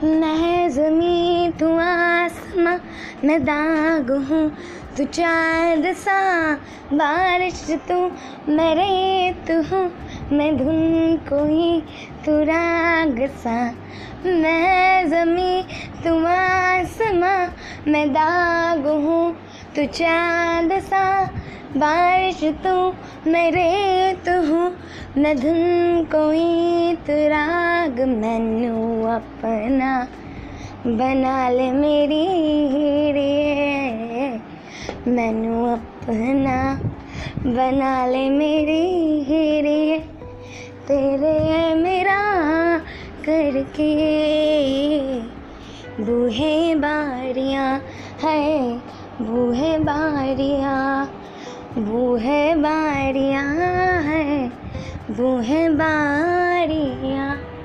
जमी तू आसमां, मैं दाग हूँ, तू चाँद सा, बारिश तू, मैं रेत हूँ, मैं धुन कोई, तू राग सा। मैं जमी तू आसमां, मैं दाग हूँ, तू चाँद सा, बारिश तू, मैं रेत हूँ। धुन कोई तू राग मैनू अपना बना ले मेरी हीरे। मैनू अपना बना ले मेरी हीरे। तेरे मेरा करके बूहे बारियाँ है, बूहे बारियाँ बूहे बारियाँ। वो है बारियाँ।